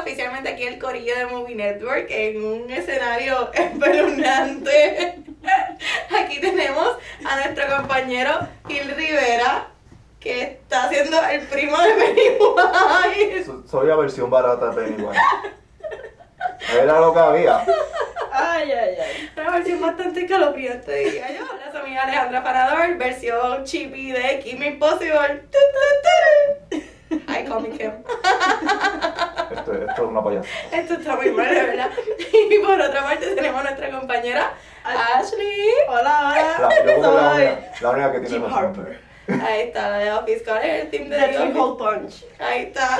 oficialmente aquí el corillo de Movie Network en un escenario espeluznante. Aquí tenemos a nuestro compañero Gil Rivera, que está haciendo el primo de Pennywise. So- Soy la versión barata de Pennywise. Era lo que había. Ay, ay, ay. Una versión bastante escalofriante, diría yo. La su amiga Alejandra Panador, versión chippy de Kim Impossible. Comic Kim. Esto, esto es una payasa. Esto está muy mal, de verdad. Y por otra parte tenemos a nuestra compañera Ashley. Hola, La, hola. la, única, la única que tiene Jim razón. Harper. Ahí está, la de Office. ¿Cuál es el team de The? Hole Punch. Ahí está.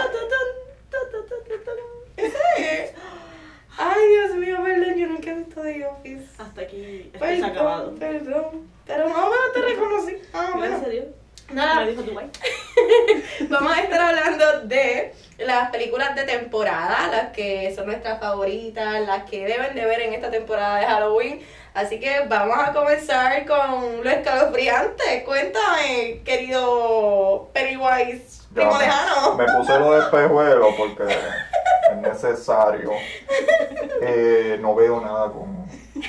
Ay, Dios mío, perdón, yo nunca he visto The Office. Hasta aquí esto se ha acabado. Perdón, perdón. Pero más o menos te reconocí. Más o menos. ¿En serio? Nada, Me dijo Dubai. Vamos a estar hablando de las películas de temporada, las que son nuestras favoritas, las que deben de ver en esta temporada de Halloween. Así que vamos a comenzar con lo escalofriante. Cuéntame, querido Pennywise, primo lejano. Me puse lo de espejuelo porque es necesario. Eh, no veo nada con,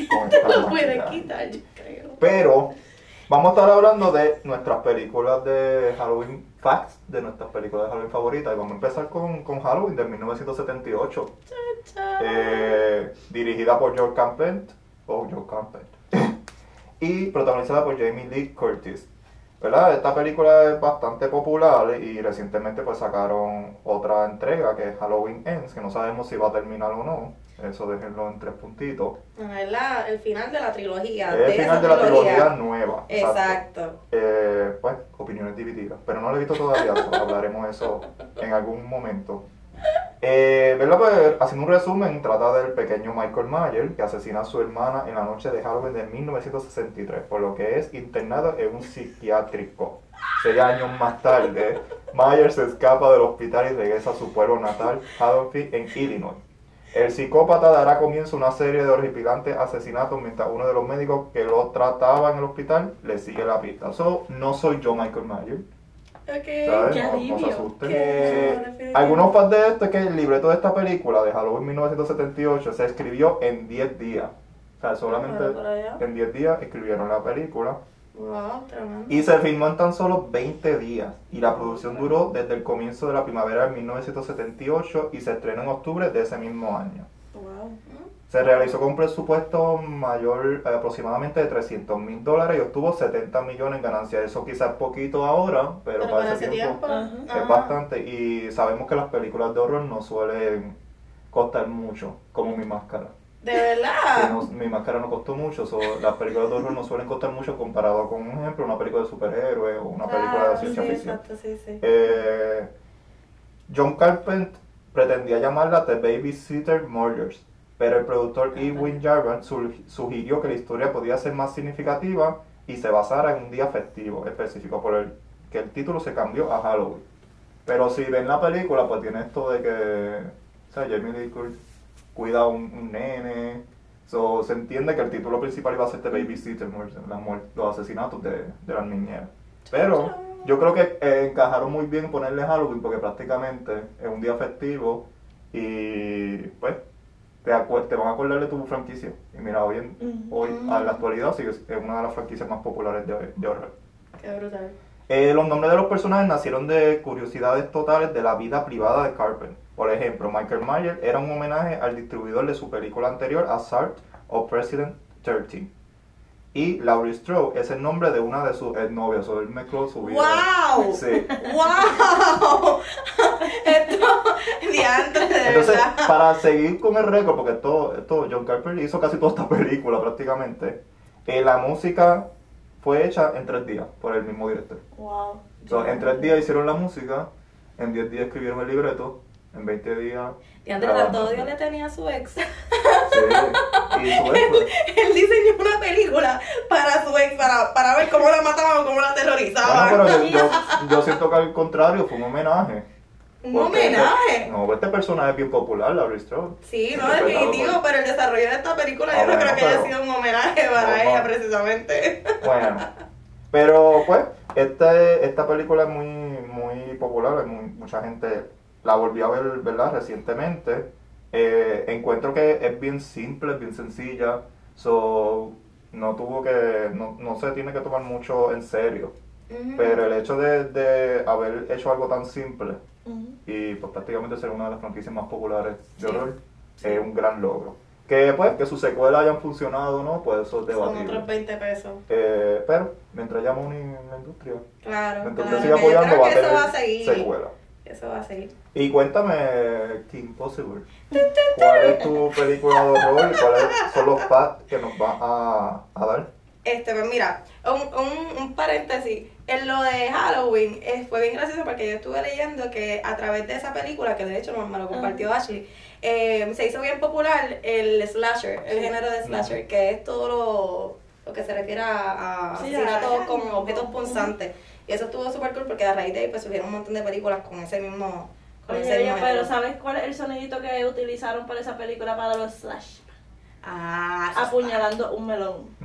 con esta Lo puedes quitar, yo creo. Pero vamos a estar hablando de nuestras películas de Halloween facts, de nuestras películas de Halloween favoritas. Y vamos a empezar con, con Halloween de 1978, Chao. eh, dirigida por George Campbell, o George Campbell, y protagonizada por Jamie Lee Curtis. ¿Verdad? Esta película es bastante popular y recientemente pues sacaron otra entrega que es Halloween Ends, que no sabemos si va a terminar o no. Eso déjenlo en tres puntitos. Es la- el final de la trilogía. Es el final de la trilogía nueva. Exacto. Eh, pues, opiniones divididas. Pero no lo he visto todavía, hablaremos de eso en algún momento. Eh, ¿verdad? Pues, haciendo un resumen, trata del pequeño Michael Myers que asesina a su hermana en la noche de Halloween de 1963, por lo que es internado en un psiquiátrico. Seis años más tarde, Myers se escapa del hospital y regresa a su pueblo natal, Haddonfield, en Illinois. El psicópata dará comienzo a una serie de horripilantes asesinatos mientras uno de los médicos que lo trataba en el hospital le sigue la pista. So, no soy yo Michael Myers. ¿Sabes? Qué No- no, se asusten. Eh, algunos fans de esto es que el libreto de esta película de Halloween 1978 se escribió en 10 días. O sea, solamente allá. en 10 días escribieron la película. Wow, tremendo. Y se filmó en tan solo 20 días. Y la producción duró desde el comienzo de la primavera de 1978 y se estrenó en octubre de ese mismo año. Wow. Se realizó con un presupuesto mayor eh, aproximadamente de 300 mil dólares y obtuvo 70 millones en ganancias. Eso quizás poquito ahora, pero, Pero para ese tiempo, es Ajá. bastante. Y sabemos que las películas de horror no suelen costar mucho, como mi máscara. De verdad. no- mi máscara no costó mucho, so, las películas de horror no suelen costar mucho comparado con, un ejemplo, una película de superhéroes o una película de ciencia sí, ficción. Exacto, sí, sí. Eh, John Carpenter pretendía llamarla The Babysitter Murders, pero el productor Edwin Jarvan sugirió que la historia podía ser más significativa y se basara en un día festivo específico, por el que el título se cambió a Halloween. Pero si ven la película, pues tiene esto de que, o sea, Jamie Lee Curtis cuida a un, un nene, so, se entiende que el título principal iba a ser The Babysitter la los asesinatos de, de las niñeras. Pero yo creo que eh, encajaron muy bien ponerle Halloween porque prácticamente es un día festivo y pues te, van a acordar de tu franquicia. Y mira, hoy, en, hoy a la actualidad sigue es una de las franquicias más populares de, de horror. Qué brutal. Eh, los nombres de los personajes nacieron de curiosidades totales de la vida privada de Carpenter. Por ejemplo, Michael Myers era un homenaje al distribuidor de su película anterior, Assault of President 13. Y Laurie Strode es el nombre de una de sus exnovias, o él mezcló su vida. ¡Wow! Sí. ¡Wow! Esto, diantre, de Entonces, verdad. para seguir con el récord, porque esto, esto John Carpenter hizo casi toda esta película prácticamente, eh, la música fue hecha en tres días por el mismo director. Wow. So, en tres días hicieron la música, en diez días escribieron el libreto, en 20 días... Diantre, grabaron. tanto odio le tenía a su ex. Sí, y su ex, Él diseñó una película para su ex, para, para ver cómo la mataban o cómo la Bueno, aterrorizaban. pero yo, yo, siento que al contrario, fue un homenaje. Un homenaje. Este, no, este personaje es bien popular, Laurie Strode. Sí, no, definitivo, por- pero el desarrollo de esta película Ah, yo no bueno, creo que haya pero- sido un homenaje para No, no. ella precisamente. Bueno, pero pues, este, esta película es muy, muy popular, hay muy- mucha gente la volví a ver, ¿verdad? Recientemente. Eh, encuentro que es bien simple, bien sencilla. So, no tuvo que, no, no se tiene que tomar mucho en serio. Pero el hecho de, de haber hecho algo tan simple y pues prácticamente ser una de las franquicias más populares de horror Sí. es un gran logro. Que pues que sus secuelas hayan funcionado no, pues eso es Son debatible. otros 20 pesos. Eh, pero mientras en la industria, Claro, claro. usted siga que yo apoyando va a va tener seguir. secuela. Eso va a seguir. Y cuéntame, Kim Possible, ¿cuál es tu película de horror y cuáles son los pads que nos va a, a dar? Este, pues mira, un, un, un paréntesis. En lo de Halloween eh, fue bien gracioso porque yo estuve leyendo que a través de esa película, que de hecho me lo compartió Ashley, eh, se hizo bien popular el slasher, el género de slasher, que es todo lo, lo que se refiere a, asesinatos con objetos punzantes. Y eso estuvo súper cool porque a raíz de ahí pues surgieron un montón de películas con ese mismo... Con Oye, ese mismo pero género. ¿sabes cuál es el sonidito que utilizaron para esa película para los slash? Ah, está- Apuñalando un melón.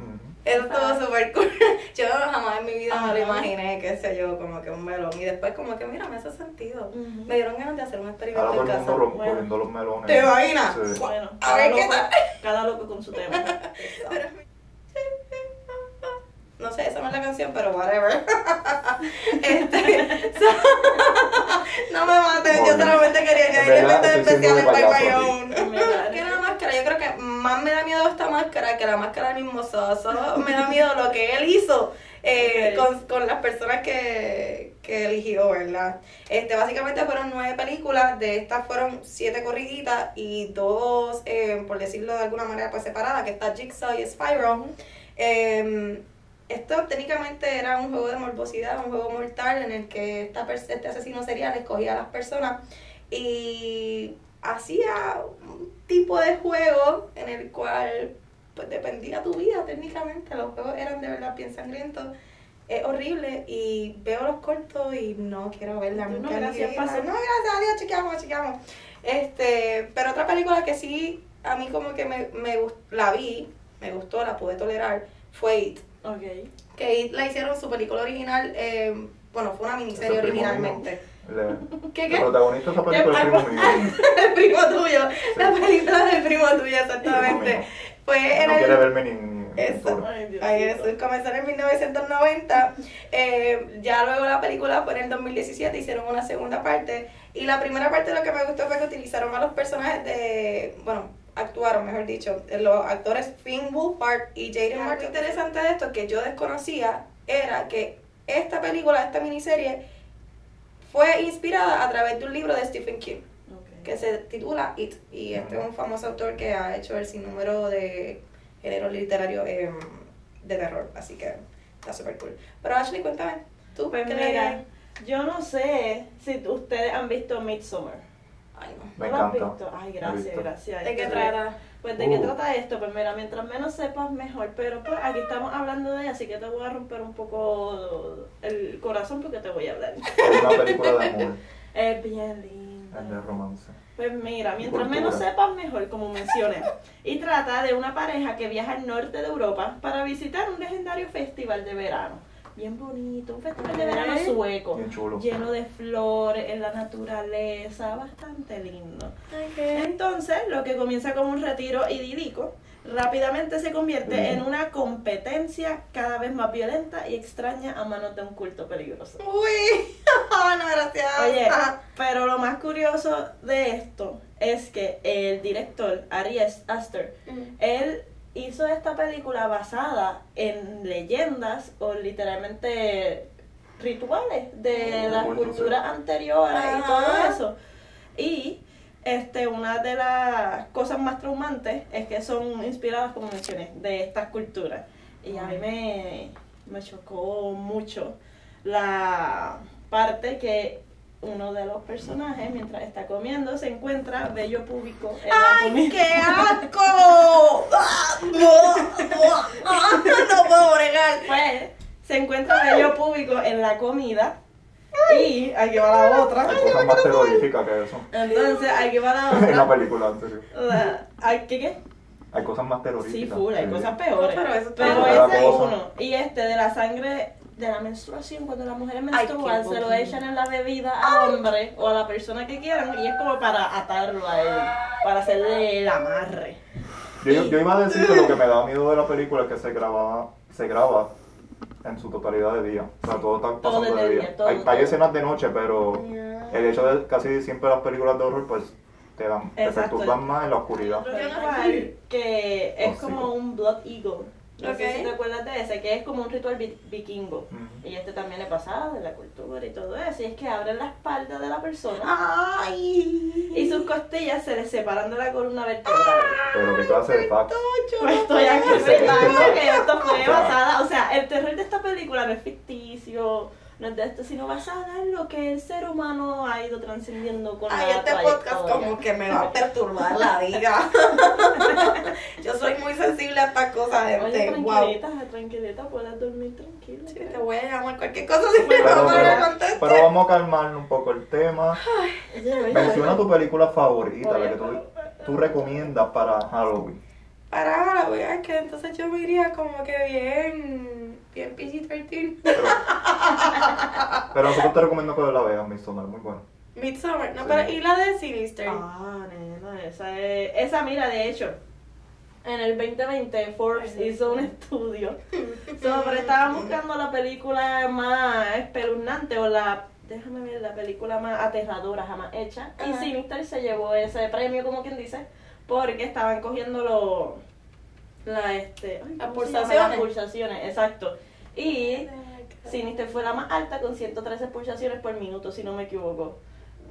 Eso estuvo súper cool. Yo jamás en mi vida me lo Ajá. imaginé, qué sé yo, como que un melón. Y después como que, mira, me hace sentido. Me dieron ganas de hacer un Ahora experimento todo en el casa. Bueno. los melones. ¿Te imaginas? Sí. Bueno, A cada ver, ¿qué loco, tal? cada loco con su tema. No sé, esa no es la canción, pero whatever. este, so- no me maten, yo solamente quería En añadir efectos especiales own. Mira, Que la máscara, yo creo que más me da miedo esta máscara que la máscara del mismo Soso. Me da miedo lo que él hizo eh, con, con las personas que, que eligió, ¿verdad? Este, básicamente fueron nueve películas, de estas fueron siete corriditas y dos, eh, por decirlo de alguna manera, pues separadas, que está Jigsaw y Spyro. Eh, esto técnicamente era un juego de morbosidad, un juego mortal en el que esta este asesino serial escogía a las personas y hacía un tipo de juego en el cual pues dependía tu vida técnicamente, los juegos eran de verdad bien sangrientos. Es horrible y veo los cortos y no quiero verla No, gracias. No, gracias a Dios, chequeamos, chequeamos. Este, pero otra película que sí, a mí como que me, me la vi, me gustó, la pude tolerar, fue It. Ok. Que It la hicieron su película original, eh, bueno, fue una miniserie originalmente. El, ¿Qué, el qué? protagonista de esa película es primo mío. El primo tuyo, la película del primo tuyo, exactamente. Fue en No el... quiere verme ni en Eso. pintura. Ay, Dios Ahí es, comenzó en 1990. eh, ya luego la película fue en el 2017, hicieron una segunda parte. Y la primera parte lo que me gustó fue que utilizaron a los personajes de. Bueno, actuaron, mejor dicho, los actores Finn Wolfhard y Jaden Martin. Lo interesante de esto que yo desconocía era que esta película, esta miniserie, fue inspirada a través de un libro de Stephen King que se titula It. Y este es un famoso autor que ha hecho el sinnúmero de género literario em, de terror. Así que está súper cool. Pero Ashley, cuéntame, ¿tú Pues qué mira, yo no sé si ustedes han visto Midsommar. Ay, no. Me ¿No lo has encanta. visto? Ay, gracias, gracias. ¿De qué Pues, trata? Pues de qué Uh. trata esto, pues mira, mientras menos sepas mejor, pero pues aquí estamos hablando de ella, así que te voy a romper un poco el corazón porque te voy a hablar. Es una película de amor, Es bien linda. es de romance. Pues mira, mientras menos sepas mejor, como mencioné. Y trata de una pareja que viaja al norte de Europa para visitar un legendario festival de verano. Bien bonito, un festival de verano sueco. Bien chulo. Lleno de flores, en la naturaleza, bastante lindo. Entonces, lo que comienza como un retiro idílico, rápidamente se convierte en una competencia cada vez más violenta y extraña a manos de un culto peligroso. Uy, no, gracias. Oye, pero lo más curioso de esto es que el director, Ari Aster, mm, él hizo esta película basada en leyendas o literalmente rituales de Oh, las culturas anteriores y todo eso. Y este, una de las cosas más traumantes es que son inspiradas, como mencioné, de estas culturas. Y a mí me, me chocó mucho la parte que uno de los personajes, mientras está comiendo, se encuentra vello público en la ¡Ay, comida. qué asco! Ah, ah, No puedo bregar. Pues se encuentra vello público en la comida. Y aquí va la otra. Hay cosas más terroríficas que eso. Entonces aquí va la En la otra. película, en. La- ¿ay, ¿Qué qué? Hay cosas más terroríficas. Sí, full, hay Sí. cosas peores. No, pero eso Pero ese es uno. Y este de la sangre de la menstruación, cuando las mujeres menstruan, se lo echan en la bebida al hombre o a la persona que quieran y es como para atarlo a él, para hacerle el amarre. Yo, yo iba a decir que lo que me da miedo de la película es que se graba, se graba en su totalidad de día. O sea, todo está Todo pasando de de día, día. todo- hay, escenas de noche, pero el hecho de casi siempre las películas de horror, pues te dan, te Exacto. perturban más en la oscuridad. Yo sé. que es como un Blood Eagle. No sé Ok. si te acuerdas de ese, que es como un ritual vi- vikingo. Ujú. Y este también le pasa de la cultura y todo eso. Y es que abren la espalda de la persona Ay. y sus costillas se les separan de la columna vertebral. Pero qué clase de facts. Pues estoy aquí ese- que esto fue o sea, basada, o sea, el terror de esta película no es ficticio, no es de esto, sino basada en lo que el ser humano ha ido trascendiendo con Ay, la este podcast como que me va a perturbar la vida. Yo soy muy sensible a estas cosas, Oye, gente. Wow. tranquilita, tranquilita, puedes dormir tranquila. Sí, te voy a llamar cualquier cosa si me Pero, vas a contestar. pero vamos a calmar un poco el tema. Menciona tu película favorita, la que tú, tú recomiendas para Halloween. Para Halloween, es que entonces yo me iría como que bien, bien PG-13. Pero, pero nosotros te recomiendo que la veas, Midsommar, muy bueno. Midsommar, no, Sí. pero ¿y la de Sinister? Ah, nena, esa es, esa mira, de hecho, en el 2020 Forbes hizo un estudio sobre, estaban buscando la película más espeluznante o la, déjame ver, la película más aterradora jamás hecha. Y. Sinister se llevó ese premio, como quien dice, porque estaban cogiendo los, la, este, ay, Las pulsaciones. Las pulsaciones, exacto. Y Sinister fue la más alta con 113 pulsaciones por minuto, si no me equivoco.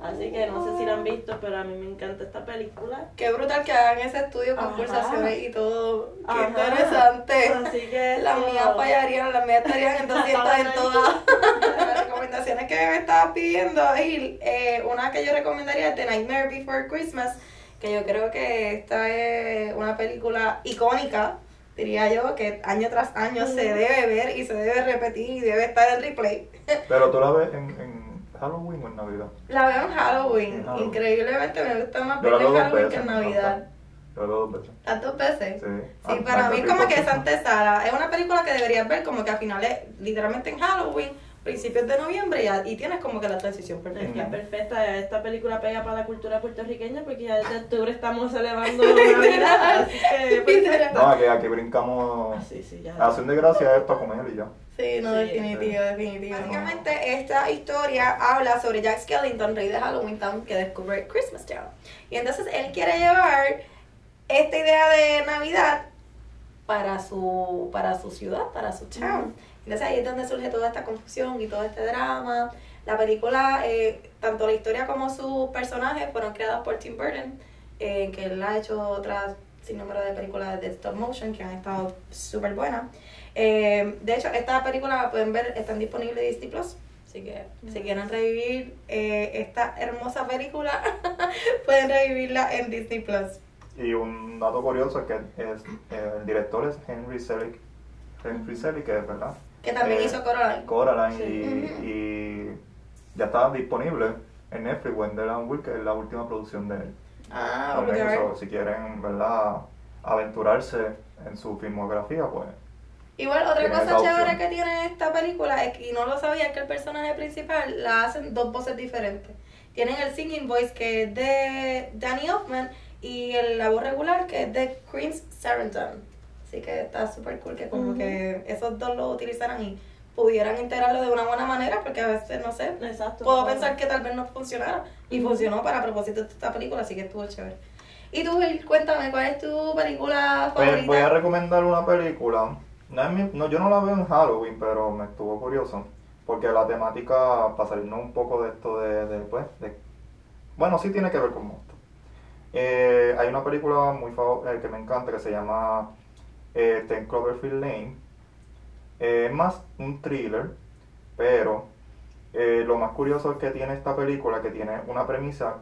Así que no sé si la han visto, pero a mí me encanta esta película. Qué brutal que hagan ese estudio con Ajá. pulsaciones y todo. Qué Ajá. interesante. Así que Las eso- mías fallarían, las mías estarían en 200 en todas las recomendaciones que me estabas pidiendo. Y eh, una que yo recomendaría es The Nightmare Before Christmas, que yo creo que esta es una película icónica, diría yo, que año tras año se debe ver y se debe repetir y debe estar en replay. Pero tú la ves en, en Halloween o en Navidad. La veo en Halloween, En Halloween. increíblemente me gusta más verla en Halloween que en Navidad. Yo la veo dos veces. Las dos veces. Sí. Sí, Ah, para mí es como que es antesala. Es una película que deberías ver como que a finales, literalmente en Halloween, principios de noviembre, ya, y tienes como que la transición perfecta. es perfecta, esta película pega para la cultura puertorriqueña porque ya desde octubre estamos celebrando Navidad, así que perfecta. No, aquí, aquí brincamos. Ah, sí, sí, ya. Acción de gracia es para comer y ya. Sí, no, Sí, definitivo, definitivo. Básicamente, esta historia habla sobre Jack Skellington, rey de Halloween Town, que descubre Christmas Town. Y entonces él quiere llevar esta idea de Navidad para su, para su ciudad, para su town. Entonces ahí es donde surge toda esta confusión y todo este drama. La película, eh, tanto la historia como sus personajes fueron creados por Tim Burton, eh, que él ha hecho otras sin número de películas de stop motion que han estado súper buenas. Eh, de hecho, esta película la pueden ver, están disponibles en Disney Plus. Así que si quieren revivir eh, esta hermosa película, pueden revivirla en Disney Plus. Y un dato curioso es que es, eh, el director es Henry Selick. Henry Selick, que es verdad. Que también Eh, hizo Coraline. Coraline Sí. y, y ya está disponible en Netflix, Wenderland Will, que es la última producción de él. Ah, También eso, si quieren, ¿verdad? Aventurarse en su filmografía, pues Igual otra cosa chévere que tiene esta película es que y no lo sabía es que el personaje principal la hacen dos voces diferentes. Tienen el singing voice que es de Danny Elfman y el, la voz regular que es de Chris Sarandon. Así que está súper cool que como que esos dos lo utilizaran y pudieran integrarlo de una buena manera porque a veces, no sé, Exacto. puedo pensar que tal vez no funcionara y funcionó para propósito de esta película, así que estuvo chévere. Y tú, Will, cuéntame, ¿cuál es tu película Pues, favorita? voy a recomendar una película. No es mi- no, yo no la veo en Halloween, pero me estuvo curioso. Porque la temática, para salirnos un poco de esto de, de, pues, de- bueno, sí tiene que ver con monstruos. Eh, hay una película muy eh, que me encanta que se llama eh, Ten Cloverfield Lane. Eh, es más un thriller, pero eh, lo más curioso es que tiene esta película que tiene una premisa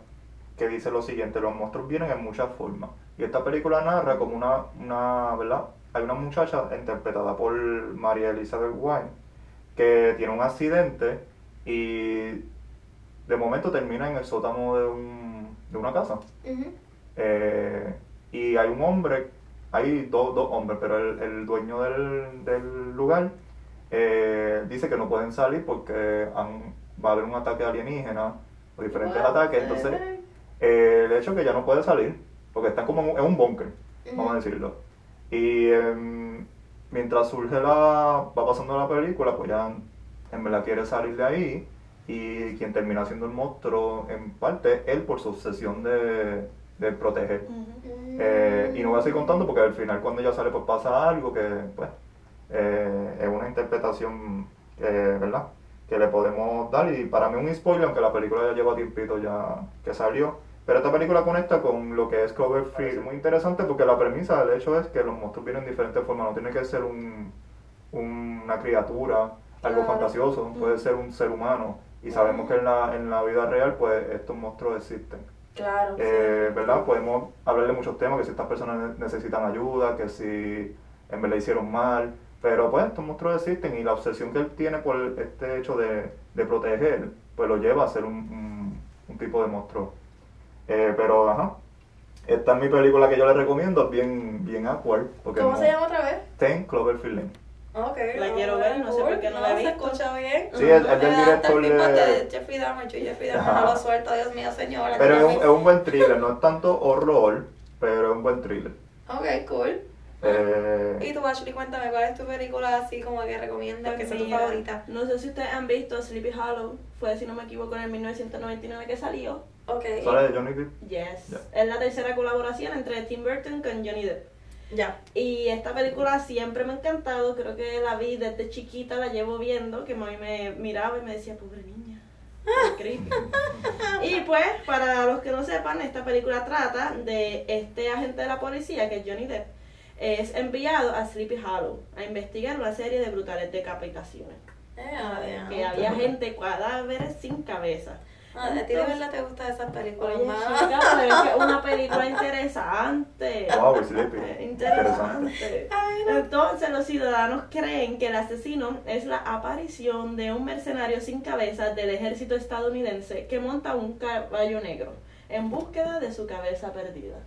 que dice lo siguiente, los monstruos vienen en muchas formas. Y esta película narra como una, una ¿verdad? Hay una muchacha interpretada por María Elizabeth Wine que tiene un accidente y de momento termina en el sótano de, un, de una casa. Eh, y hay un hombre, hay dos, dos hombres, pero el, el dueño del, del lugar eh, dice que no pueden salir porque han- va a haber un ataque alienígena o diferentes ataques, entonces eh, el hecho es que ya no puede salir porque está como en un- en un búnker, vamos a decirlo. Y em, mientras surge la, va pasando la película, pues ya en verdad quiere salir de ahí. Y quien termina siendo el monstruo en parte él por su obsesión de, de proteger. Eh, y no voy a seguir contando porque al final cuando ella sale pues pasa algo que pues eh, es una interpretación eh, ¿verdad? que le podemos dar y para mí un spoiler aunque la película ya lleva tiempito ya que salió. Pero esta película conecta con lo que es Cloverfield. Es muy interesante porque la premisa del hecho es que los monstruos vienen en diferentes formas. No tiene que ser un, un- una criatura algo fantasioso. Puede ser un ser humano. Y sabemos que en la, en la vida real pues estos monstruos existen Claro. sí. eh, ¿verdad? Podemos hablar de muchos temas, que si estas personas ne- necesitan ayuda, que si en verdad hicieron mal, pero pues estos monstruos existen y la obsesión que él tiene por este hecho de, de proteger, pues lo lleva a ser un, un- un tipo de monstruo. Eh, pero, ajá, esta es mi película que yo le recomiendo, es bien, bien awkward, porque ¿Cómo no- se llama otra vez? Ten Cloverfield Lane. Ok. La no, quiero ver, no sé por qué no la he se visto. escucha bien. Sí, es- es del director de- Jeffrey Dahmer, yo Jeffrey Dahmer no lo suelto, Dios mío, señora. Pero es un, es un buen thriller, no es tanto horror, pero es un buen thriller. Ok, cool. Eh, Y tú, Ashley, cuéntame, ¿cuál es tu película así como que recomiendas que sea tu favorita? No sé si ustedes han visto Sleepy Hollow, fue si no me equivoco en el 1999 que salió. Ok. ¿Sale de Johnny Depp? Yes. Es la tercera colaboración entre Tim Burton con Johnny Depp. Ya. Y esta película siempre me ha encantado, creo que la vi desde chiquita, la llevo viendo, que mami me miraba y me decía, pobre niña. qué creepy". y pues, para los que no sepan, esta película trata de este agente de la policía, que es Johnny Depp, es enviado a Sleepy Hollow a investigar una serie de brutales decapitaciones. Eh, a ver. Que había gente, cadáveres sin cabeza. Ah, a ti de verdad te gustan esas películas Oye, más. chica, pero es que una película interesante. Wow, Sleepy. Eh, Interesante. Interesante. Ay, no. Entonces los ciudadanos creen que el asesino es la aparición de un mercenario sin cabeza del ejército estadounidense que monta un caballo negro en búsqueda de su cabeza perdida.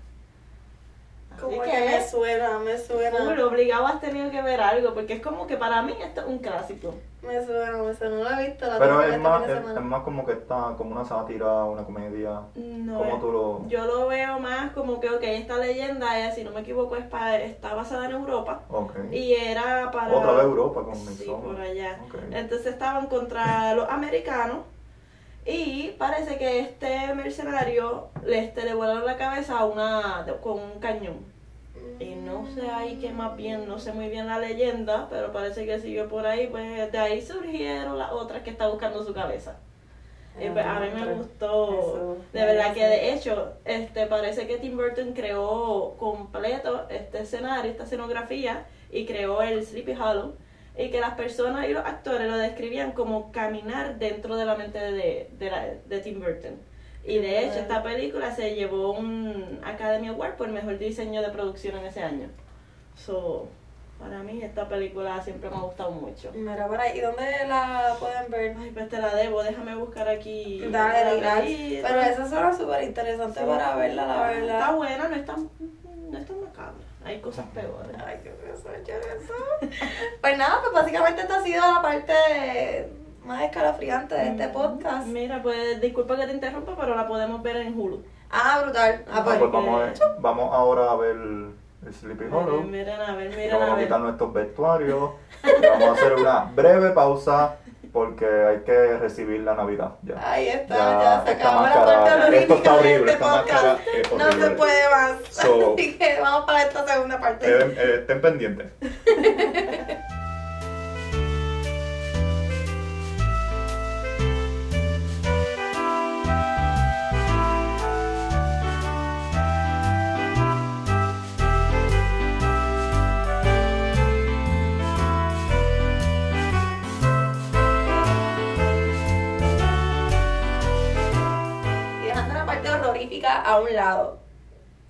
Como que me suena, me suena. full, obligado has tenido que ver algo porque es como que para mí esto es un clásico. Me suena, me suena. No la he visto, la Pero es más, este es, es más como que está como una sátira, una comedia. No, ¿Cómo tú lo...? yo lo veo más como que ok, esta leyenda es, si no me equivoco es pa- está basada en Europa Ok. y era para Otra vez Europa con Sí, por allá. Ok. Entonces estaban contra los americanos y parece que este mercenario le, este, le volaron la cabeza a una, con un cañón. Y no sé ahí qué más bien, no sé muy bien la leyenda, pero parece que siguió por ahí, pues de ahí surgieron las otras que está buscando su cabeza. Y pues, a mí me gustó, de verdad que de hecho, este parece que Tim Burton creó completo este escenario, esta escenografía, y creó el Sleepy Hollow, y que las personas y los actores lo describían como caminar dentro de la mente de, de, la- de Tim Burton. Y de hecho, esta película se llevó un Academy Award por el mejor diseño de producción en ese año. So, para mí esta película siempre me ha gustado mucho. Mira ¿y dónde la pueden ver? Ay, pues te la debo, déjame buscar aquí. Dale, dale. Pero esa suena súper interesante Sí. para verla, la Está verdad. buena, no es tan, no es tan. Hay cosas peores. Ay, qué eso. Pues nada, pues básicamente esta ha sido la parte más escalofriante de este podcast. Mira, pues disculpa que te interrumpa, pero la podemos ver en Hulu. Ah, brutal. Ah, Ah, pues. pues vamos, a- vamos ahora a ver el Sleepy Hollow. Miren, miren a ver, miren vamos a quitar nuestros vestuarios. y vamos a hacer una breve pausa porque hay que recibir la Navidad. Ya. Ahí está, Ya, ya, se acabó la parte esto está horrible, este esta máscara es No se horrible. puede más. So- Así que vamos para esta segunda parte. Eh, eh, estén pendientes. a un lado,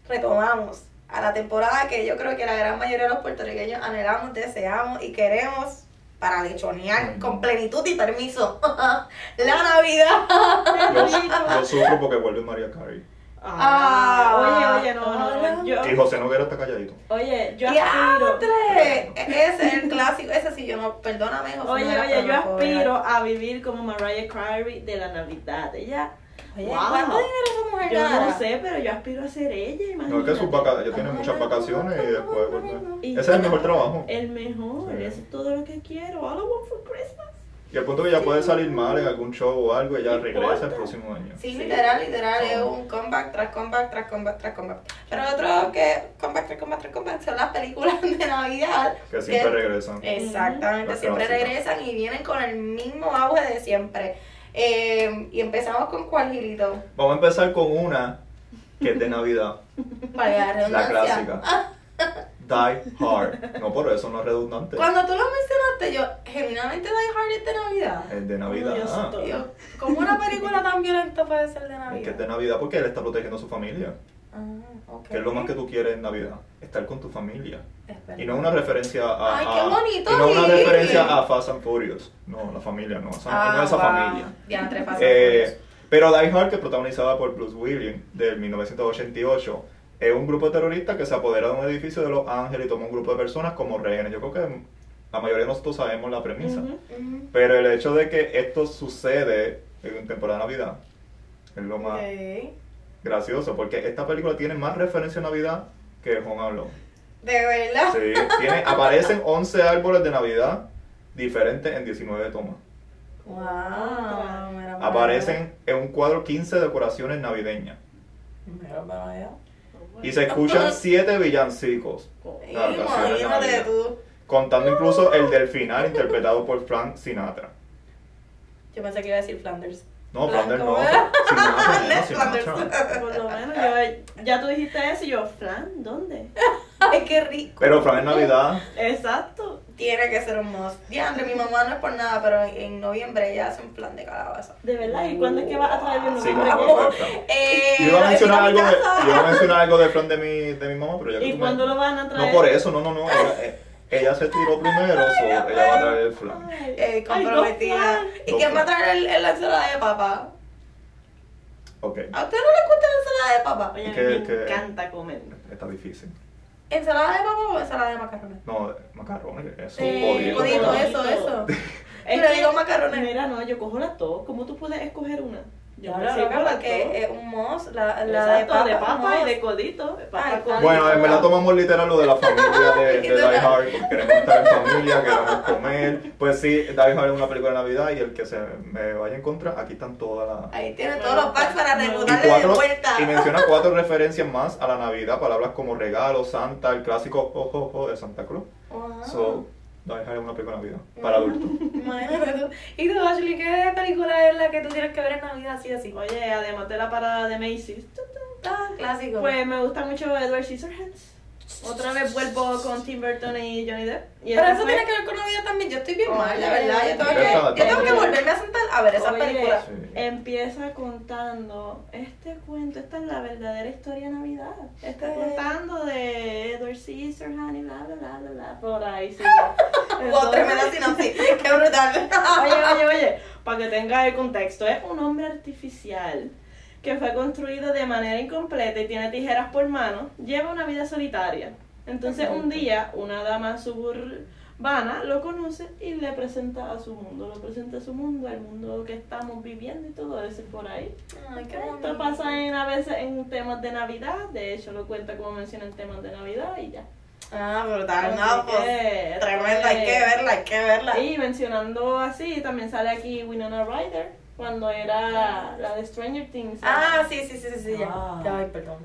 retomamos a la temporada que yo creo que la gran mayoría de los puertorriqueños anhelamos, deseamos y queremos para lechonear con plenitud y permiso. la Navidad. Yo, yo sufro porque vuelve María Carey. Ah. oye, oye, no, no, no. Yo, Y José Noguera está calladito. oye, yo aspiro. ¡Diantre! Ese es el clásico, ese sí yo no, perdóname, José. Oye, oye, yo aspiro a vivir como Mariah Carey de la Navidad. Ella, Oye, Wow. ¿cuánto dinero esa mujer yo no sé, pero yo aspiro a ser ella, imagínate. No es que sus vacaciones, ella tiene muchas vacaciones y después vuelve. Ese es el mejor trabajo. El mejor, Sí. eso es todo lo que quiero. All I want for Christmas. Y al punto que ella puede salir mal en algún show o algo, ella regresa importa. el próximo año. Sí, literal, literal, es un comeback tras comeback tras comeback tras comeback. Pero otro que comeback tras comeback tras comeback son las películas de Navidad. Que siempre regresan. Exactamente, Las siempre clásicas. regresan y vienen con el mismo auge de siempre. Eh, y empezamos con cuál, Gilito? Vamos a empezar con una que es de Navidad. Para la clásica. Die Hard. No, por eso no es redundante. Cuando tú lo mencionaste, yo, genuinamente Die Hard es de Navidad. Es de Navidad. Dios Ah, yo, ¿cómo una película tan violenta puede ser de es Navidad? que es de Navidad porque él está protegiendo a su familia. Ah, ok. Que es lo más que tú quieres en Navidad. Estar con tu familia. Y no es una referencia a. Ay, qué bonito, Y no es una referencia a Fast and Furious. No, la familia, no. Esa, Ah, no es esa wow. familia. Diantre, Fast and Eh, pero Die Hard, que es protagonizada por Bruce Willis del 1988, es un grupo de terroristas que se apodera de un edificio de Los Ángeles y toma un grupo de personas como rehenes. Yo creo que la mayoría de nosotros sabemos la premisa. Pero el hecho de que esto sucede en temporada de Navidad es lo más. Gracioso, porque esta película tiene más referencia a Navidad que Home Alone. De verdad. Sí, tiene, aparecen 11 árboles de Navidad diferentes en 19 tomas. Wow. mira Aparecen en un cuadro 15 decoraciones navideñas. Mira para allá. Y se escuchan 7 villancicos. Imagínate tú. Contando incluso el del final interpretado por Frank Sinatra. Yo pensé que iba a decir Flanders. No, Flanders no. Les Sinatra. Por lo menos, yo, ya tú dijiste eso y yo, Fran, ¿dónde? Ay, qué rico. Pero Frank en Navidad, Exacto. Tiene que ser un must. Diandre, mi mamá no es por nada, pero en, noviembre ella hace un plan de calabaza. De verdad, ¿y cuándo es que vas a traer un sí, noviembre? Frank. Eh, Yo iba a mencionar algo de, yo iba a mencionar algo de Fran de mi, de mi mamá, pero ya que ¿Y me- cuándo lo van a traer? No por eso, no, no, no. Eh, ella se tiró primero, so ella va a traer el flan. Ay, Eh, comprometida. ¿Y quién va a traer el, el- la ensalada de papa? Ok, ¿A usted no le gusta la ensalada de papa? Oye, Que- me que- encanta comer. está difícil. ¿Ensalada de papa o ensalada de macarrones? No, macarrones, eso, Eh, eso, eso. Es Yo le que- digo macarrones. Mira, no, yo cojo las dos. ¿Cómo tú puedes escoger una? Yo sigo loca las porque es un mousse, la, la de papa, de papa y de codito. de Papa Ay, Bueno, en verdad tomamos literal lo de la familia de, de Die Hard, porque queremos estar en familia, queremos comer. Pues sí, Die Hard es una película de Navidad y el que se me vaya en contra, aquí están todas las... Ahí tienen todos los packs para rebutarle de cuatro, vuelta. y menciona cuatro referencias más a la Navidad, palabras como regalo, Santa, el clásico ojo, ojo de Santa Cruz. Wow. So, Hard es una película de Navidad, para adultos. Imagínate tú. ¿Y tú, Ashley, qué película es la que tú tienes que ver en Navidad así así? Oye, además de la parada de Macy's, Ah, clásico. pues me gusta mucho Edward Scissorhands. Otra vez vuelvo con Tim Burton y Johnny Depp. Y Pero eso fue- tiene que ver con Navidad también. Yo estoy bien mal, la verdad. Yo tengo, que, yo tengo que volverme a sentar a ver esas Oye, películas. Sí. Empieza contando este cuento, esta es la verdadera historia de Navidad. Está Eh. contando de Edward Scissorhands y bla bla bla bla bla. Por ahí sí. Wow, tremenda sinopsis. Qué brutal. Oye, oye, oye, para que tenga el contexto, es un hombre artificial que fue construido de manera incompleta y tiene tijeras por mano, lleva una vida solitaria. Entonces un día una dama suburbana lo conoce y le presenta a su mundo, lo presenta a su mundo, al mundo que estamos viviendo y todo eso por ahí. Ay, qué Esto pasa en, a veces en temas de Navidad, de hecho lo cuenta como menciona en temas de Navidad y ya. Ah, brutal. No, pues. que, Tremenda, hay que pues, verla, hay que verla. y mencionando así, también sale aquí Winona Ryder, cuando era la de Stranger Things. Ah, sí, sí, sí, sí, ya. Ah. Ya, Ay, perdón.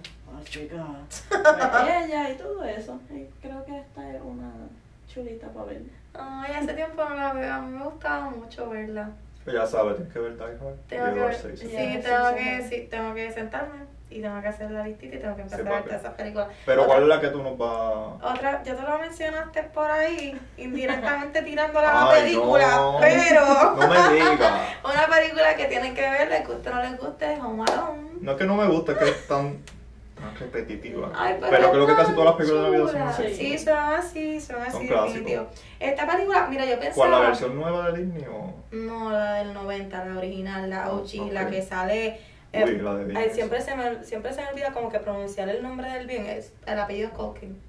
Chica. Pues ella y todo eso. Y creo que esta es una chulita para ver. Ay, hace tiempo no la veo. A mí me gustaba mucho verla. Pues ya sabes, tienes que ver Die Hard. Tengo y que ver. Sí, tengo que, sí, tengo que sentarme y tengo que hacer la listita y tengo que empezar Sí, a ver esas películas. Pero Otra- ¿cuál es la que tú nos vas Otra, ya te lo mencionaste por ahí, indirectamente tirándola a la película, no. pero No me digas. una película que tienen que ver, les guste o no les guste, es Home Alone. No es que no me gusta, es que es tan, tan repetitiva. Ay, pero es creo que casi todas las películas de Navidad son chula. así. Sí, son así, son así, Son clásicos. Esta película, mira, yo pensaba... ¿Cuál, la versión nueva de Disney o...? No, la del 90, la original, la OG, la que sale Uy, la de Ay, Disney. siempre, se me, siempre se me olvida como que pronunciar el nombre del bien. Es, el apellido es Culkin.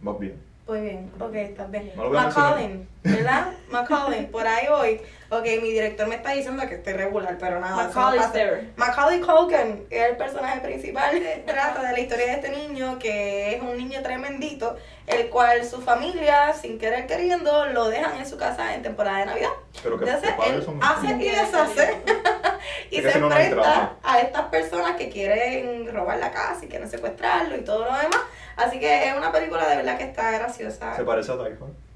Más bien. Muy bien, ok, estás bien. No lo voy a mencionar. Macaulay, ¿verdad? Macaulay, por ahí voy. Ok, mi director me está diciendo que estoy regular, pero nada. Macaulay. Macaulay Culkin es el personaje principal. Trata de la historia de este niño que es un niño tremendito, el cual su familia, sin querer queriendo, lo dejan en su casa en temporada de Navidad. Pero que Entonces, él hace y deshace. y se no, enfrenta a estas personas que quieren robar la casa y quieren secuestrarlo y todo lo demás. Así que es una película de verdad que está graciosa. Se parece a Typhoon.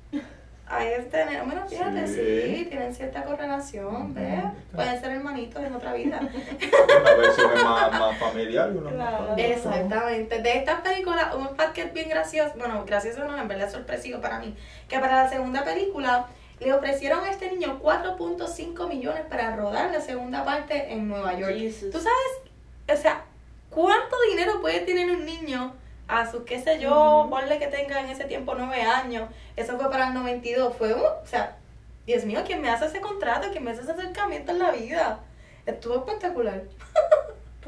Ahí este nene, bueno, fíjate, sí. Sí. tienen cierta correlación, ¿ves? Pueden ser hermanitos en otra vida. Una versión es más, más familiar y una más familiar. Exactamente. De estas películas, un fact que es bien gracioso, bueno, gracioso no, en verdad sorpresivo para mí, que para la segunda película le ofrecieron a este niño 4.5 millones para rodar la segunda parte en Nueva York. Jesus. ¿Tú sabes? O sea, ¿cuánto dinero puede tener un niño a sus, qué sé yo, ponle que tenga en ese tiempo 9 años? Eso fue para el 92. Fue un, o sea, Dios mío, ¿quién me hace ese contrato? ¿Quién me hace ese acercamiento en la vida? Estuvo espectacular.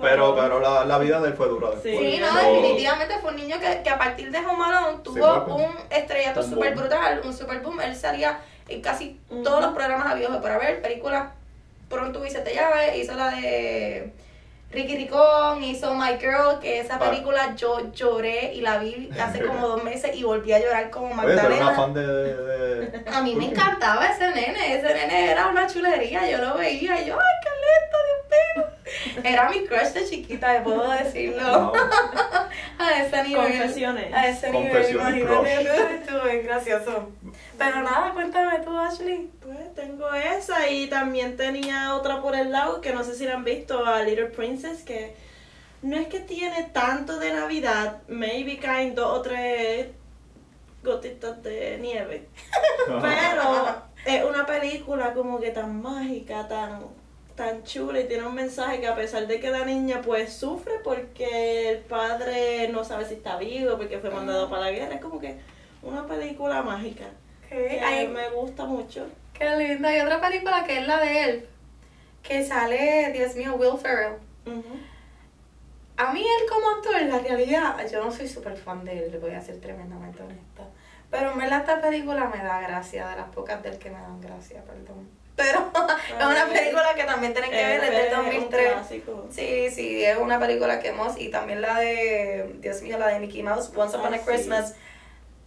Pero, pero la, la vida de él fue dura después. Sí, no, So, definitivamente fue un niño que, que a partir de Home Alone tuvo un estrellato súper brutal, un super boom. Él salía en casi todos los programas habidos para ver, películas Pronto y te llave, hizo la de Ricky Ricón, hizo My Girl, que esa Ah. película yo lloré y la vi hace como dos meses y volví a llorar como Oye, tú eres una Magdalena. fan de... de- de- A mí me encantaba ese nene, ese nene era una chulería, yo lo veía y yo, ay, qué lindo, Dios mío. Era mi crush de chiquita, puedo decirlo. Wow. A ese nivel. Confesiones. A ese nivel, Confesiones, imagínate. Estuvo bien gracioso. Pero nada, cuéntame tú, Ashley. Pues tengo esa y también tenía otra por el lado que no sé si la han visto, a Little Princess, que no es que tiene tanto de Navidad, maybe caen dos o tres gotitas de nieve, pero es una película como que tan mágica, tan tan chula y tiene un mensaje que a pesar de que la niña pues sufre porque el padre no sabe si está vivo porque fue mandado para la guerra, es como que una película mágica Ay, me gusta mucho. qué linda. Hay otra película que es la de él, que sale, Dios mío, Will Ferrell. Ujú. A mí él como actor, en la realidad, yo no soy súper fan de él, le voy a ser tremendamente honesta. Pero en verdad esta película me da gracia, de las pocas del que me dan gracia, perdón. Pero es una película que también tienen que ver, Eh, un 2003. clásico. Sí, sí, es una película que hemos, y también la de, Dios mío, la de Mickey Mouse, Once Upon a sí. Christmas.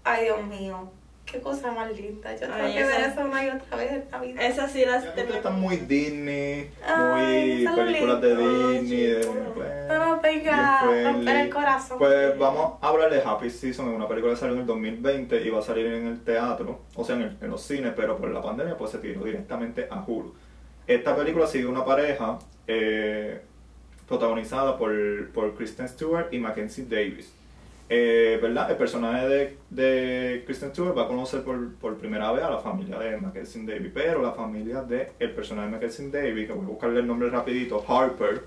Ay, Dios mío, qué cosa más linda. Yo tengo Ay, que ver esa- eso una y otra vez en la vida. Esas sí las tengo. están muy Disney, Ay, muy películas de Disney, de, pues, No nos venga romper el corazón. Pues vamos a hablar de Happy Season, es una película que salió en el 2020 y va a salir en el teatro, o sea, en, el- en los cines, pero por la pandemia pues se tiró directamente a Hulu. Esta película sigue una pareja eh, protagonizada por, por Kristen Stewart y Mackenzie Davis. Eh, ¿Verdad? El personaje de, de Kristen Stewart va a conocer por, por primera vez a la familia de Mackenzie Davis, pero la familia de el personaje de Mackenzie Davis, que voy a buscarle el nombre rapidito, Harper,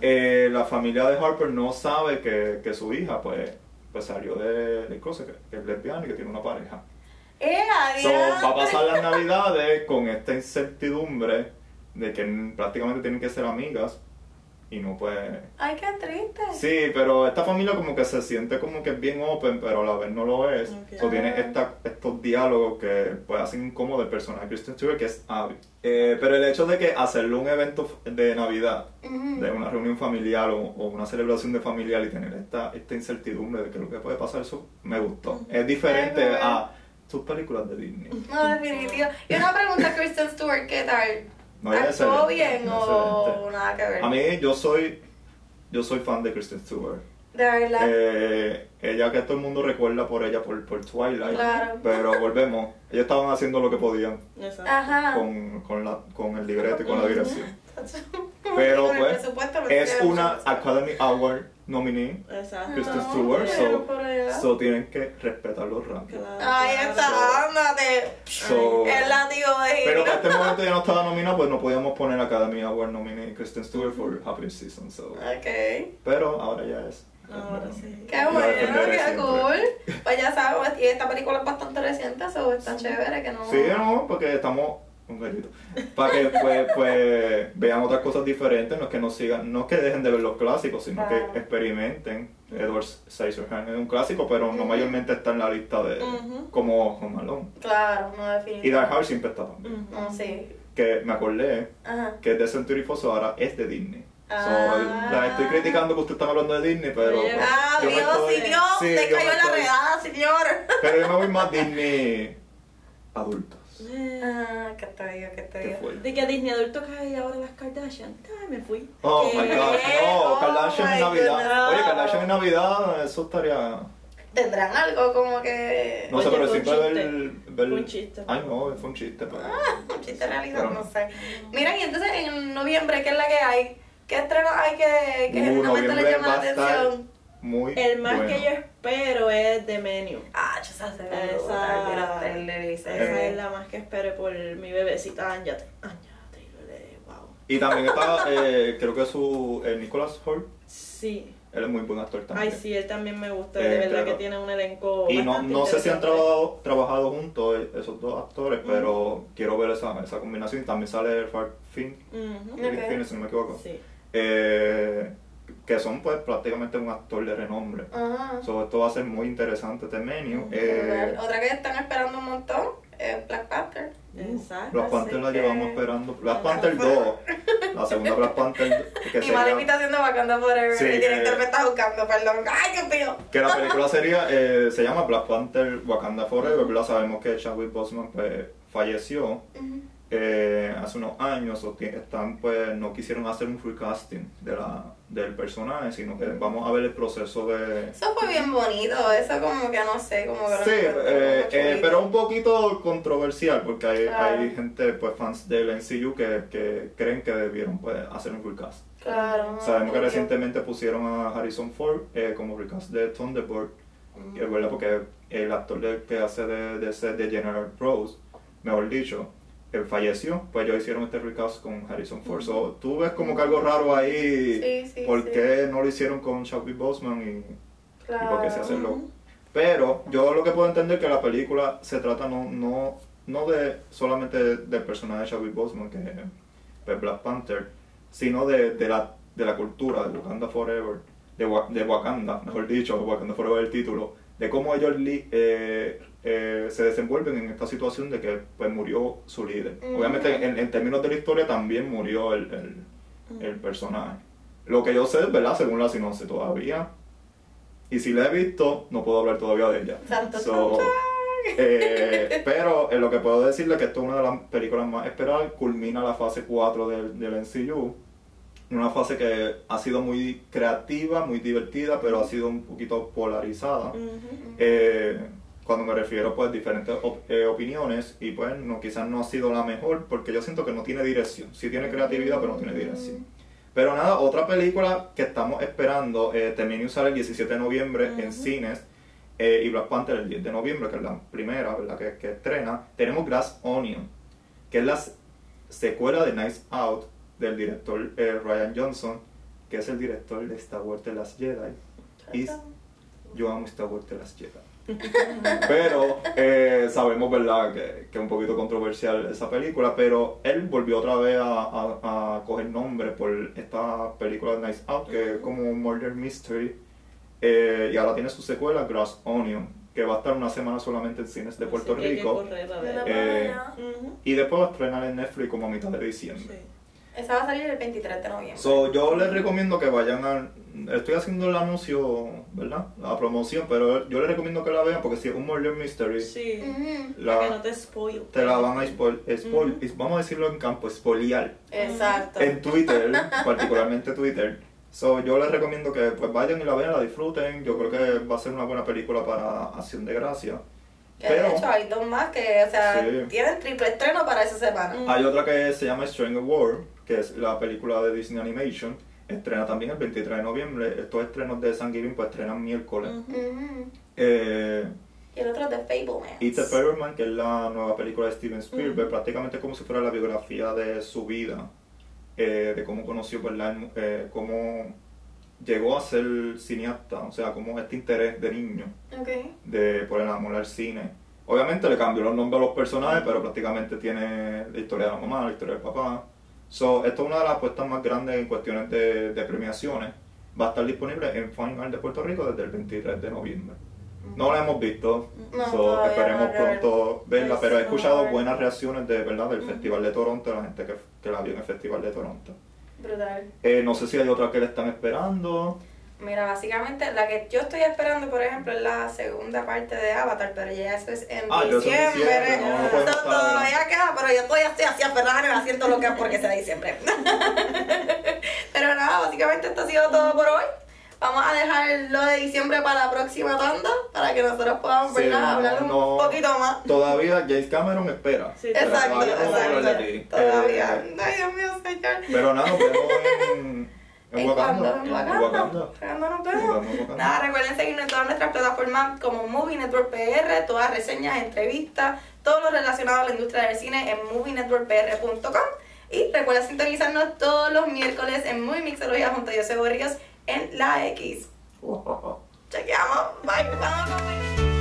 eh, la familia de Harper no sabe que, que su hija pues, pues salió de, del closet, que, es lesbiana y que tiene una pareja. ¡Eh, So, va a pasar las navidades con esta incertidumbre de que prácticamente tienen que ser amigas y no puede... Ay, qué triste. Sí, pero esta familia como que se siente como que es bien open, pero a la vez no lo es. So, tiene esta- estos diálogos que pues hacen incómodo el personaje de Kristen Stewart, que es Abby. Eh, pero el hecho de que hacerle un evento de Navidad, de una reunión familiar o, o una celebración de familiar y tener esta, esta incertidumbre de que lo que puede pasar, eso me gustó. Es diferente a tus películas de Disney. No, definitivo. Y una pregunta, Kristen Stewart, ¿qué tal? No, ¿Actuó bien o excelente. nada que ver? A mí, yo soy, yo soy fan de Kristen Stewart. De verdad. Eh, ella que todo el mundo recuerda por ella por, por Twilight. Claro. Pero volvemos. Ellos estaban haciendo lo que podían Exacto. Ajá. con, con, la, con el libreto y con la dirección. Pero pues, es una. Academy Award nominee. Exacto. Kristen No, Stewart, so, so tienen que respetar los rankings. Claro, Ahí está, ándate. So- el látigo de Pero para este momento ya no estaba nominada, pues no podíamos poner Academy Award nominee Kristen Stewart for Happy Season. So. Ok. Pero ahora ya es. Ahora sí. Qué bueno, qué siempre. cool. Pues ya sabes, y esta película es bastante reciente, so está chévere que no. Sí, no, porque estamos un gallito. Para que pues, pues vean otras cosas diferentes, no es que no sigan, no es que dejen de ver los clásicos, sino Claro. que experimenten. Edward Scissorhands es un clásico, pero no mayormente está en la lista de Ujú. como Home Alone. Claro, no Y Die definitivamente. Hard siempre está también. Sí. Que me acordé Ajá. que es de Century Fox ahora es de Disney. So, Ah. la estoy criticando que ustedes están hablando de Disney, pero. Pues, Ah, yo me Dios, estoy- sí, Dios, sí, te cayó la estoy- redada, señor. Pero yo me voy más Disney adultos. Ah, que te digo, que te digo. De que Disney adulto cae ahora las Kardashian. Ay, me fui. Oh ¿Qué? my god, no, Oh Kardashian en Navidad. Oye, Kardashian en Navidad, eso estaría. Tendrán algo como que. No sé, pero fue un siempre ver. Fue un chiste. Ay, no, fue un chiste. Pero... Un chiste realidad, no no. sé. Miren, y entonces en noviembre, ¿qué es la que hay? ¿Qué estrenos hay que, que Uh, les noviembre llama la a atención? Muy. El más bueno. que yo espero es The Menu. Ah, yo sé, se ve Esa-. Esa es la más que espero por mi bebecita. Anya Taylor, eh, wow. Y también está, eh, creo que su. eh, Nicholas Hoult. Sí. Él es muy buen actor también. Ay, sí, él también me gusta. Eh, de verdad que tiene un elenco. Y no, no sé si han trabajado, trabajado juntos eh, esos dos actores, pero quiero ver esa, esa combinación. También sale Ralph Finn, Ujú. Ok. Fiennes, si no me equivoco. Sí. Eh, que son pues prácticamente un actor de renombre. Ajá. So, esto va a ser muy interesante este menú. Eh. Otra que están esperando un montón es Black Panther. Exacto. Black Panther la que- llevamos esperando. Black Panther 2. La segunda Black Panther que Y mala sería, imitación de Wakanda Forever. Sí, el director que- me está buscando, perdón. Ay, Dios mío. que la película sería eh, se llama Black Panther Wakanda Forever, ¿verdad? Sabemos que Chadwick Boseman pues falleció eh, hace unos años, o están pues no quisieron hacer un full casting de la del personaje, sino que vamos a ver el proceso de Eso fue bien bonito, eso como que no sé, como que Sí, eh, eh, pero un poquito controversial porque hay, Claro. hay gente, pues fans del NCU que, que creen que debieron pues, hacer un recast. Claro. Sabemos que recientemente pusieron a Harrison Ford eh, como recast de Thunderbolt, que es verdad porque el actor que hace de, de, de General Rose, mejor dicho, él falleció, pues ellos hicieron este recast con Harrison Ford. So, tú ves como que algo raro ahí, Sí, sí, ¿por sí. qué no lo hicieron con Chadwick Boseman y, Claro. y por qué se hace loco? Pero yo lo que puedo entender es que la película se trata no, no, no de solamente del personaje de Chadwick Boseman, que es pues, Black Panther, sino de, de, la, de la cultura de Wakanda Forever, de, de Wakanda, mejor dicho, Wakanda Forever el título, de cómo ellos eh, eh, se desenvuelven en esta situación de que pues, murió su líder. Ujú. Obviamente en, en términos de la historia también murió el, el, el personaje. Lo que yo sé, ¿verdad? Según la sinopsis todavía. Y si la he visto, no puedo hablar todavía de ella. Santo, So, santo. eh, pero eh, lo que puedo decirle es que esto es una de las películas más esperadas. Culmina la fase 4 del, del MCU. Una fase que ha sido muy creativa, muy divertida, pero ha sido un poquito polarizada. Eh, cuando me refiero pues diferentes op- eh, opiniones y pues no quizás no ha sido la mejor porque yo siento que no tiene dirección. Sí tiene creatividad pero no tiene dirección. Pero nada otra película que estamos esperando eh, termina de usar el 17 de noviembre en Ujú. cines eh, y Black Panther el 10 de noviembre que es la primera verdad que, que estrena. Tenemos Glass Onion que es la secuela de Nice Out del director eh, Ryan Johnson que es el director de Star Wars The Last Jedi y yo amo Star Wars The Last Jedi pero eh, sabemos, ¿verdad?, que, que es un poquito controversial esa película, pero él volvió otra vez a, a- a coger nombre por esta película de Nice Out, que es como un murder mystery, eh, y ahora tiene su secuela, Grass Onion, que va a estar una semana solamente en cines de Puerto Así que hay que Rico, correr a De la ver. Eh, y después va a estrenar en Netflix como a mitad de diciembre. Sí. Esa va a salir el 23 de noviembre. So, yo les recomiendo que vayan a... Estoy haciendo el anuncio, ¿verdad? La promoción, pero yo les recomiendo que la vean porque si es un murder mystery, Sí. La- que no te spoil. te la van a spoil, spoil- vamos a decirlo en campo, spoilear Exacto. en Twitter, particularmente Twitter. So, yo les recomiendo que pues vayan y la vean, la disfruten. Yo creo que va a ser una buena película para Acción de Gracia. Pero de hecho hay dos más que, o sea, Sí. tienen triple estreno para esa semana. Hay otra que se llama Stranger World, que es la película de Disney Animation. Estrena también el 23 de noviembre. Estos estrenos de Thanksgiving pues estrenan miércoles. Ujú. Eh, Y el otro es The Fableman. Eat the Pepperman, que es la nueva película de Steven Spielberg, prácticamente como si fuera la biografía de su vida, eh, de cómo conoció, ¿verdad? El- eh, cómo llegó a ser cineasta, o sea, cómo este interés de niño de, por el amor al cine. Obviamente le cambió los nombres a los personajes, pero prácticamente tiene la historia de la mamá, la historia del papá. So, esto es una de las apuestas más grandes en cuestiones de, de premiaciones. Va a estar disponible en Fine Art de Puerto Rico desde el 23 de noviembre. No la hemos visto, No, so, esperemos pronto verla, pero he Pues, escuchado buenas reacciones de verdad del Ujú. Festival de Toronto, de la gente que, que la vio en el Festival de Toronto. Brutal. Eh, no sé si hay otra que le están esperando. Mira, básicamente la que yo estoy esperando, por ejemplo, es la segunda parte de Avatar, pero ya eso es en Ah, en diciembre. no, todavía queda, pero yo estoy así hacia Ferrari haciendo lo que es porque sea diciembre. pero nada, básicamente esto ha sido todo por hoy. Vamos a dejar lo de diciembre para la próxima tanda, para que nosotros podamos Sí, ¿verdad? no, hablar no. un poquito más. Todavía James Cameron espera. Sí, Exacto, todavía exacto. Todavía. Eh, Ay, Dios mío, señor. pero nada, nos vemos en, en ¿En Wakanda. Wakanda? Wakanda. ¿Cuándo nos vemos? vemos en Wakanda. Nada, recuerden seguirnos en todas nuestras plataformas como Movie Network PR, todas reseñas, entrevistas, todo lo relacionado a la industria del cine en movienetworkpr.com. Y recuerda sintonizarnos todos los miércoles en Movie Mixología junto a José Borrillos en la X. Chequeamos. Bye. Vamos a comer.